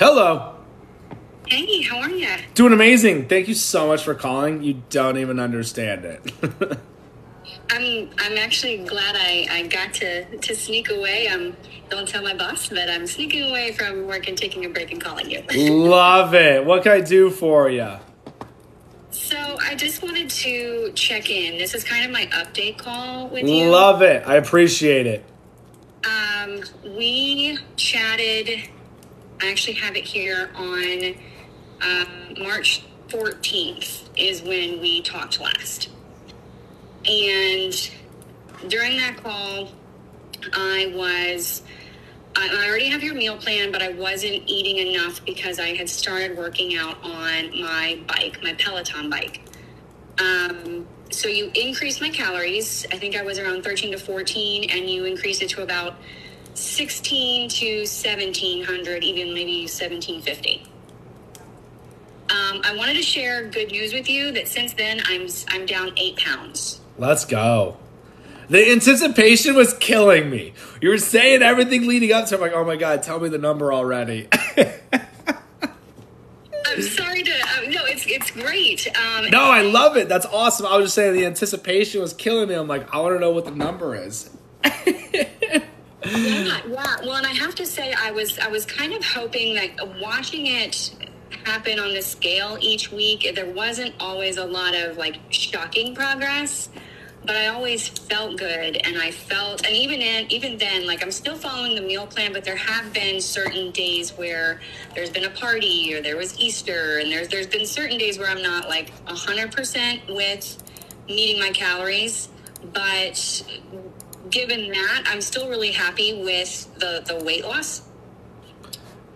Hello. Hey, how are you? Doing amazing. Thank you so much for calling. You don't even understand it. I'm I'm actually glad I, I got to, to sneak away. Um, don't tell my boss, but I'm sneaking away from work and taking a break and calling you. Love it. What can I do for you? so I just wanted to check in. This is kind of my update call with you. Love it. I appreciate it. Um, we chatted. I actually have it here on uh, March 14th is when we talked last. And during that call, I was. I already have your meal plan, but I wasn't eating enough because I had started working out on my bike, my Peloton bike. Um, so you increased my calories. I think I was around 13 to 14, and you increased it to about 16 to 1700, even maybe 1750. Um, I wanted to share good news with you that since then I'm I'm down eight pounds. Let's go. The anticipation was killing me. You were saying everything leading up to it. I'm like, oh my God, tell me the number already. I'm sorry to um, no, it's it's great. Um, no, I love it. That's awesome. I was just saying the anticipation was killing me. I'm like, I want to know what the number is. Yeah, yeah. Well, and I have to say, I was I was kind of hoping that watching it happen on the scale each week, there wasn't always a lot of like shocking progress, but I always felt good, and I felt, and even in even then, like I'm still following the meal plan, but there have been certain days where there's been a party or there was Easter, and there's there's been certain days where I'm not like hundred percent with meeting my calories, but given that, I'm still really happy with the the weight loss.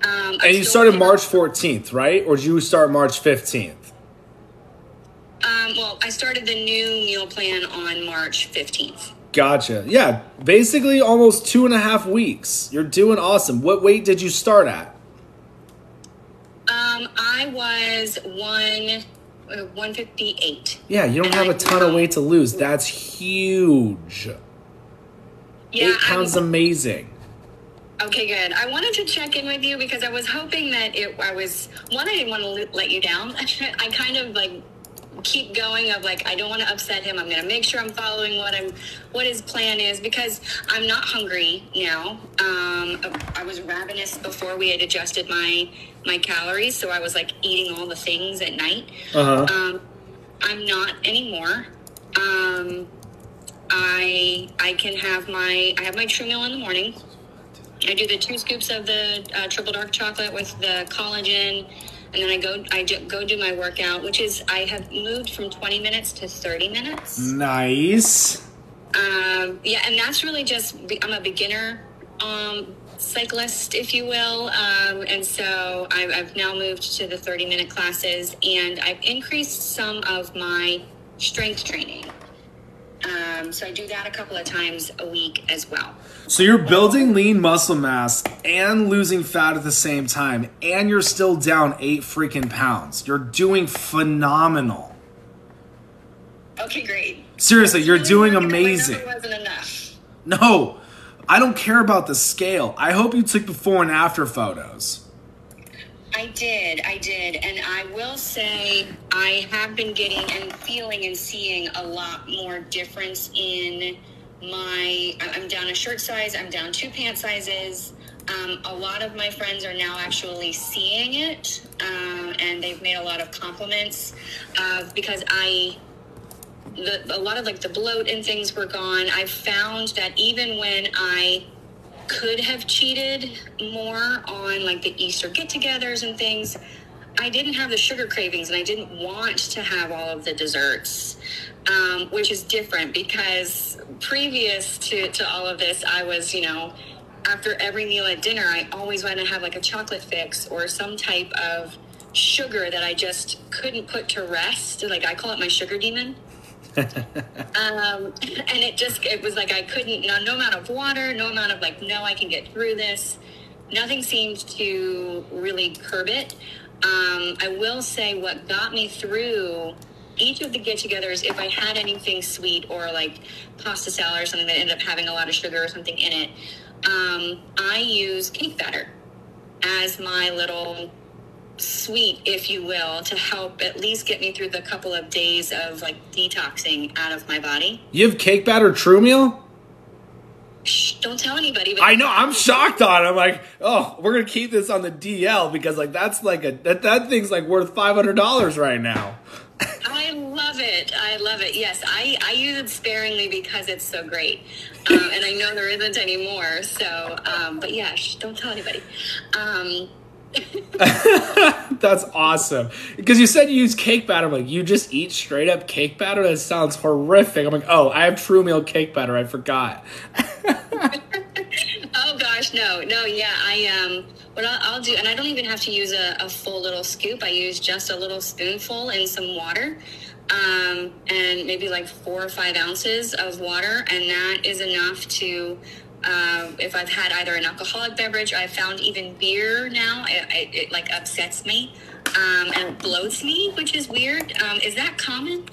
Um, And you started March 14th, right? Or did you start March 15th? Um, well, I started the new meal plan on March 15th. Gotcha. Yeah, basically almost two and a half weeks. You're doing awesome. What weight did you start at? Um, I was one. Uh, 158. Yeah, you don't have a ton of weight to lose. That's huge. Yeah, Eight pounds, I'm- amazing. Okay, good. I wanted to check in with you because I was hoping that it. I was one. I didn't want to let- you down. I kind of like keep going of like I don't want to upset him. I'm going to make sure I'm following what I'm what his plan is because I'm not hungry now. Um, I was ravenous before we had adjusted my my calories, so I was like eating all the things at night. Uh huh. Um, I'm not anymore. Um, I I can have my I have my true meal in the morning. I do the two scoops of the uh, triple dark chocolate with the collagen, and then I go I ju- go do my workout, which is I have moved from 20 minutes to 30 minutes. Nice. Um, yeah, and that's really just I'm a beginner um, cyclist, if you will, um, and so I've, I've now moved to the 30 minute classes, and I've increased some of my strength training. Um, so I do that a couple of times a week as well. So you're building lean muscle mass and losing fat at the same time, and you're still down eight freaking pounds. You're doing phenomenal. Okay, great. Seriously, you're doing worried that my amazing. number wasn't enough. No, I don't care about the scale. I hope you took before and after photos. I did, I did, and I will say I have been getting and feeling and seeing a lot more difference in my. I'm down a shirt size. I'm down two pant sizes. Um, a lot of my friends are now actually seeing it, uh, and they've made a lot of compliments uh, because I the, a lot of like the bloat and things were gone. I found that even when I could have cheated more on like the Easter get togethers and things, I didn't have the sugar cravings and I didn't want to have all of the desserts, um, which is different because previous to, to all of this, I was, you know, after every meal at dinner, I always wanted to have like a chocolate fix or some type of sugar that I just couldn't put to rest. Like I call it my sugar demon um, and it just it was like I couldn't no, no amount of water, no amount of like no I can get through this. Nothing seemed to really curb it. Um, I will say what got me through each of the get-togethers, if I had anything sweet or like pasta salad or something that ended up having a lot of sugar or something in it, um, I use cake batter. as my little sweet, if you will, to help at least get me through the couple of days of like detoxing out of my body. You have cake batter true meal? Shh, don't tell anybody. but- I know. I'm shocked on. it. I'm like, oh, we're gonna keep this on the DL because like that's like a that that thing's like worth five hundred dollars right now. I love it. I love it. Yes, I, I use it sparingly because it's so great. Um, and I know there isn't any more. So, um, but yeah, shh, don't tell anybody. Um, That's awesome. Because you said you use cake batter. I'm like, you just eat straight up cake batter? That sounds horrific. I'm like, oh, I have true meal cake batter. I forgot. oh gosh, no, no, yeah. I um, what I'll, I'll do, and I don't even have to use a, a full little scoop. I use just a little spoonful in some water, um, and maybe like four or five ounces of water, and that is enough to. Uh, if I've had either an alcoholic beverage, I've found even beer now, it, it, it like upsets me um, and bloats me, which is weird. Um, is that common?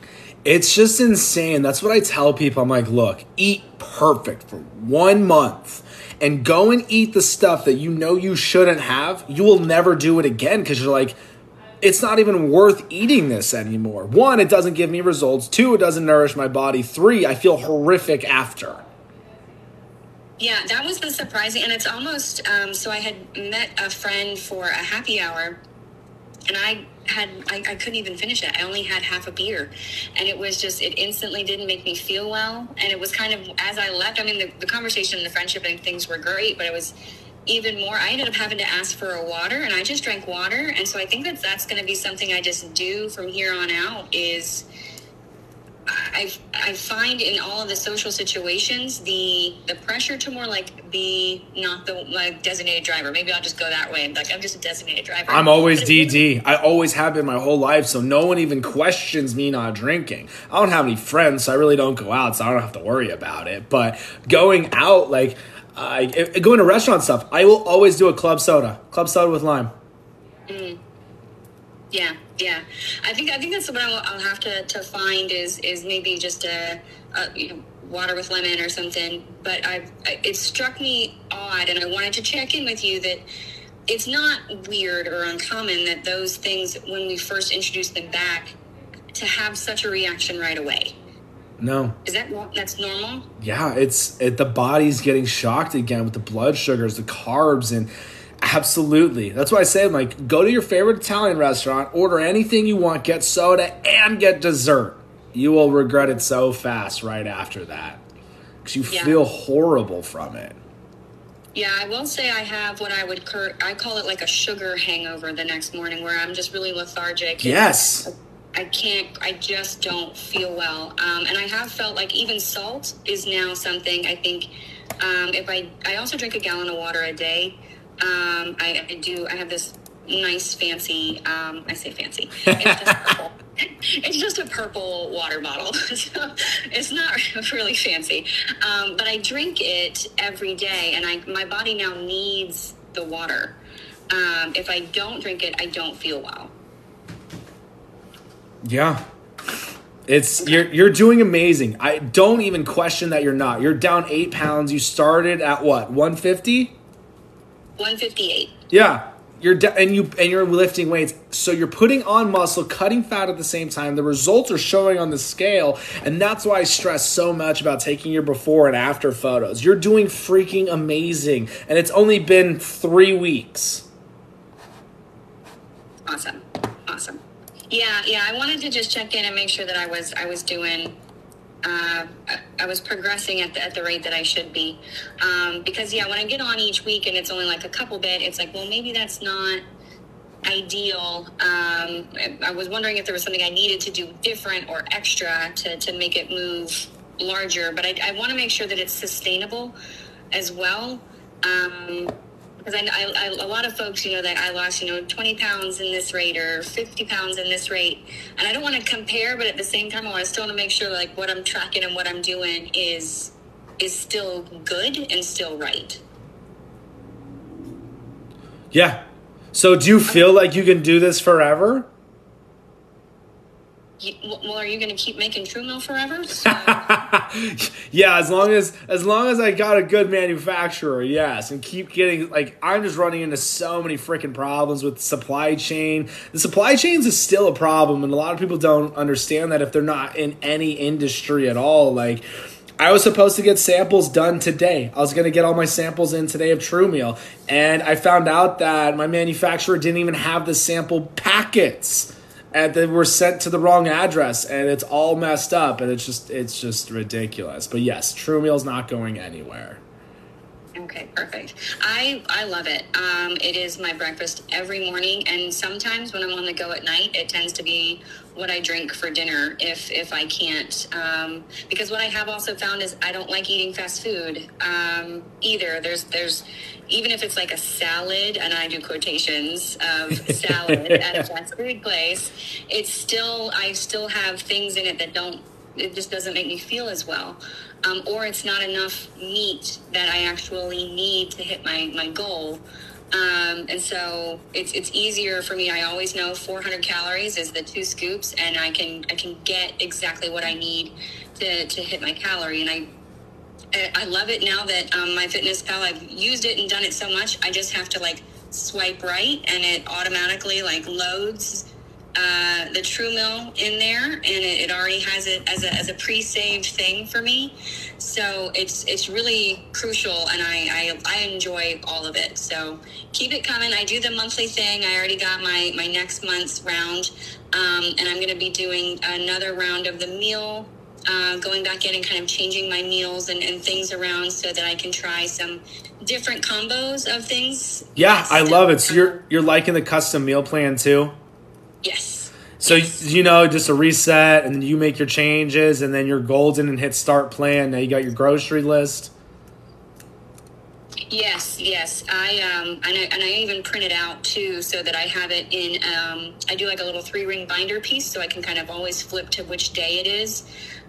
It's just insane. That's what I tell people. I'm like, look, eat perfect for one month and go and eat the stuff that you know you shouldn't have. You will never do it again because you're like, it's not even worth eating this anymore. One, it doesn't give me results. Two, it doesn't nourish my body. Three, I feel horrific after. Yeah, that was the surprising, and it's almost. Um, so I had met a friend for a happy hour, and I had I, I couldn't even finish it. I only had half a beer, and it was just it instantly didn't make me feel well, and it was kind of as I left. I mean, the, the conversation, the friendship, and things were great, but it was even more. I ended up having to ask for a water, and I just drank water, and so I think that that's going to be something I just do from here on out. Is I, I find in all of the social situations the the pressure to more like be not the like designated driver. Maybe I'll just go that way. Like I'm just a designated driver. I'm always But it really- DD. I always have been my whole life, so no one even questions me not drinking. I don't have any friends, so I really don't go out, so I don't have to worry about it. But going out, like, I if, going to restaurant stuff, I will always do a club soda, club soda with lime. Mm. Yeah, yeah. I think I think that's what I'll, I'll have to, to find is is maybe just a, a you know, water with lemon or something. But I've I, it struck me odd, and I wanted to check in with you that it's not weird or uncommon that those things when we first introduce them back to have such a reaction right away. No, Is that that's normal? yeah, it's it, the body's getting shocked again with the blood sugars, the carbs, and absolutely. That's why I say, like, go to your favorite Italian restaurant, order anything you want, get soda, and get dessert. You will regret it so fast right after that because you Yeah. feel horrible from it. Yeah, I will say I have what I would cur- I call it like a sugar hangover the next morning, where I'm just really lethargic. Yes. I can't. I just don't feel well, um, and I have felt like even salt is now something. I think um, if I I also drink a gallon of water a day. Um, I, I do. I have this nice fancy. Um, I say fancy. It's just purple. It's just a purple water bottle, so it's not really fancy. Um, but I drink it every day, and I my body now needs the water. Um, if I don't drink it, I don't feel well. Yeah. It's you're you're doing amazing. I don't even question that you're not. You're down eight pounds. You started at what, 150? One fifty eight. Yeah, you're de- and you and you're lifting weights, so you're putting on muscle, cutting fat at the same time. The results are showing on the scale, and that's why I stress so much about taking your before and after photos. You're doing freaking amazing, and it's only been three weeks. Awesome. Awesome. Yeah, yeah. I wanted to just check in and make sure that I was I was doing uh, I- was progressing at the, at the rate that I should be. Um, because yeah, when I get on each week and it's only like a couple bit, it's like, well, maybe that's not ideal. Um, I, I was wondering if there was something I needed to do different or extra to, to make it move larger. But I, I want to make sure that it's sustainable as well. Um, because I, I, I, a lot of folks, you know, that I lost, you know, 20 pounds in this rate or 50 pounds in this rate. And I don't want to compare, but at the same time, I want to still want to make sure like what I'm tracking and what I'm doing is, is still good and still right. Yeah. So do you feel like you can do this forever? You, well, are you going to keep making True Meal forever? So, yeah, as long as as long as I got a good manufacturer, yes, and keep getting like I'm just running into so many freaking problems with supply chain. The supply chains is still a problem, and a lot of people don't understand that if they're not in any industry at all. Like I was supposed to get samples done today. I was going to get all my samples in today of True Meal, and I found out that my manufacturer didn't even have the sample packets and they were sent to the wrong address and it's all messed up and it's just it's just ridiculous but yes true meal's not going anywhere Okay, perfect. I I love it. Um, it is my breakfast every morning, and sometimes when I'm on the go at night, it tends to be what I drink for dinner if if I can't. Um, because what I have also found is I don't like eating fast food um, either. There's there's even if it's like a salad, and I do quotations of salad at a fast food place, it's still I still have things in it that don't. It just doesn't make me feel as well um, or it's not enough meat that I actually need to hit my, my goal. Um, and so it's it's easier for me. I always know 400 calories is the two scoops, and I can I can get exactly what I need to, to hit my calorie. And I I love it now that um, MyFitnessPal I've used it and done it so much. I just have to like swipe right, and it automatically like loads uh, the True Meal in there, and it, it, already has it as a, as a pre-saved thing for me. So it's it's really crucial, and I, I, I enjoy all of it. So keep it coming. I do the monthly thing. I already got my my next month's round, um, and I'm going to be doing another round of the meal. Uh, going back in and kind of changing my meals and, and things around so that I can try some different combos of things. Yeah, I love it. So you're you're liking the custom meal plan too? Yes. So you know, just a reset, and then you make your changes, and then you're golden and hit start plan. Now you got your grocery list. Yes, yes. I um and I, and I even print it out too, so that I have it in. Um, I do like a little three ring binder piece, so I can kind of always flip to which day it is,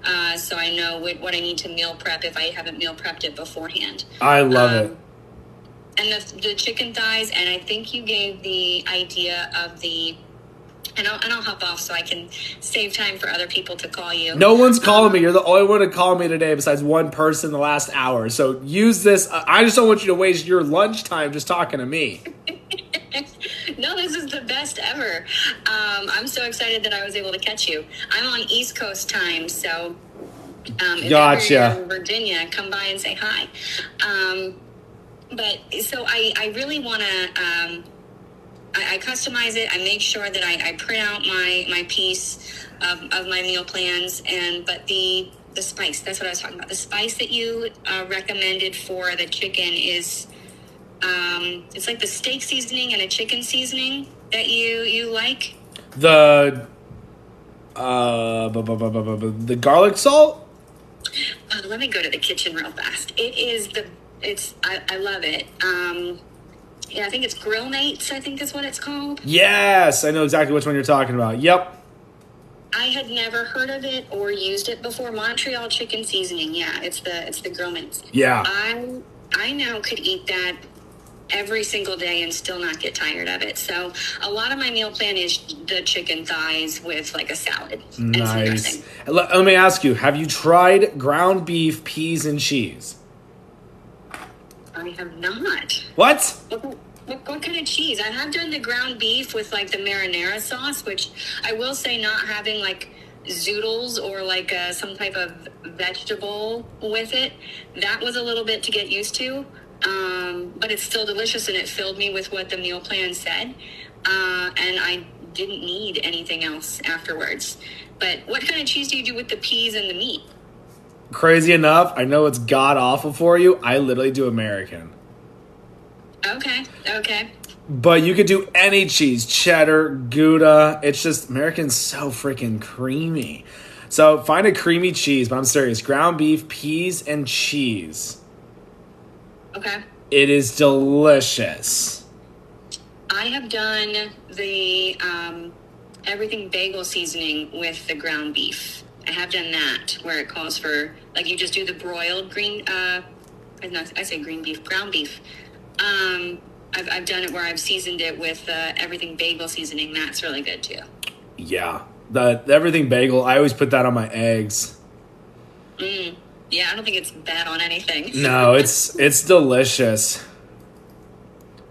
uh, so I know what, what I need to meal prep if I haven't meal prepped it beforehand. I love um, it. And the the chicken thighs, and I think you gave the idea of the and I'll, and I'll hop off so I can save time for other people to call you. No one's calling um, me. You're the only one to call me today besides one person in the last hour. So use this. I just don't want you to waste your lunchtime just talking to me. no, this is the best ever. Um, I'm so excited that I was able to catch you. I'm on East Coast time, so um, if gotcha. you're in Virginia, come by and say hi. Um, but so I, I really want to um, I, I, customize it. I make sure that I, I print out my my piece of, of, my meal plans. And but the the spice that's what I was talking about. The spice that you uh, recommended for the chicken is um, it's like the steak seasoning and a chicken seasoning that you you like. The uh, the garlic salt. Uh, let me go to the kitchen real fast. It is the it's I, I love it. Um, yeah, I think it's Grill Mates, I think is what it's called. Yes, I know exactly which one you're talking about. Yep. I had never heard of it or used it before. Montreal chicken seasoning. Yeah, it's the it's the Grill. Yeah. I I now could eat that every single day and still not get tired of it. So a lot of my meal plan is the chicken thighs with like a salad. Nice. Let, let me ask you: Have you tried ground beef, peas, and cheese? I have not. What? what? What, kind of cheese? I have done the ground beef with like the marinara sauce, which I will say not having like zoodles or like uh, some type of vegetable with it. That was a little bit to get used to, um, but it's still delicious and it filled me with what the meal plan said. Uh, and I didn't need anything else afterwards. But what kind of cheese do you do with the peas and the meat? Crazy enough, I know it's god awful for you. I literally do American. Okay. Okay. But you could do any cheese, cheddar, Gouda. It's just American's so freaking creamy. So find a creamy cheese, but I'm serious. Ground beef, peas, and cheese. Okay. It is delicious. I have done the um, everything bagel seasoning with the ground beef. I have done that where it calls for like you just do the broiled green. Uh, not, I say green beef, ground beef. Um, I've, I've done it where I've seasoned it with uh, everything bagel seasoning. That's really good too. Yeah, the, the everything bagel. I always put that on my eggs. Mm. Yeah, I don't think it's bad on anything. No, it's it's delicious.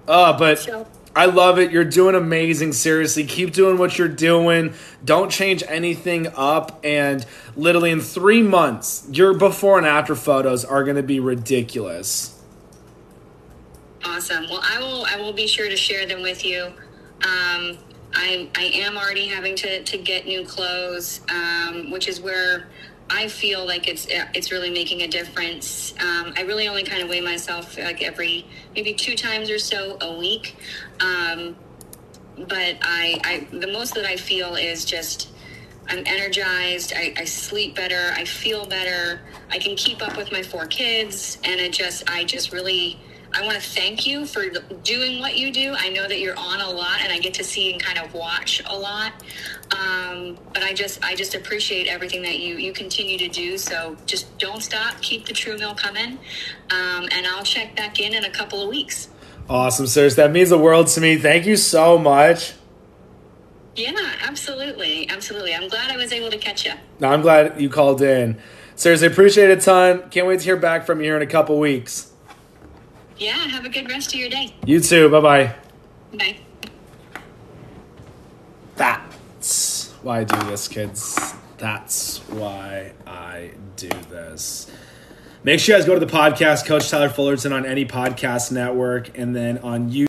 Oh, but So- I love it. You're doing amazing. Seriously, keep doing what you're doing. Don't change anything up. And literally in three months, your before and after photos are going to be ridiculous. Awesome. Well, I will. I will be sure to share them with you. Um, I I am already having to to get new clothes, um, which is where I feel like it's it's really making a difference. Um, I really only kind of weigh myself like every maybe two times or so a week. Um, but I, I the most that I feel is just I'm energized. I, I sleep better. I feel better. I can keep up with my four kids, and it just I just really I want to thank you for doing what you do. I know that you're on a lot, and I get to see and kind of watch a lot. Um, but I just I just appreciate everything that you you continue to do. So just don't stop. Keep the true meal coming, um, and I'll check back in in a couple of weeks. Awesome, sirs. That means the world to me. Thank you so much. Yeah, absolutely, absolutely. I'm glad I was able to catch you. Now, I'm glad you called in. Seriously, appreciate it a ton. Can't wait to hear back from you here in a couple weeks. Yeah, have a good rest of your day. You too. Bye bye. Bye. That's why I do this, kids. That's why I do this. Make sure you guys go to the podcast, Coach Tyler Fullerton, on any podcast network, and then on YouTube.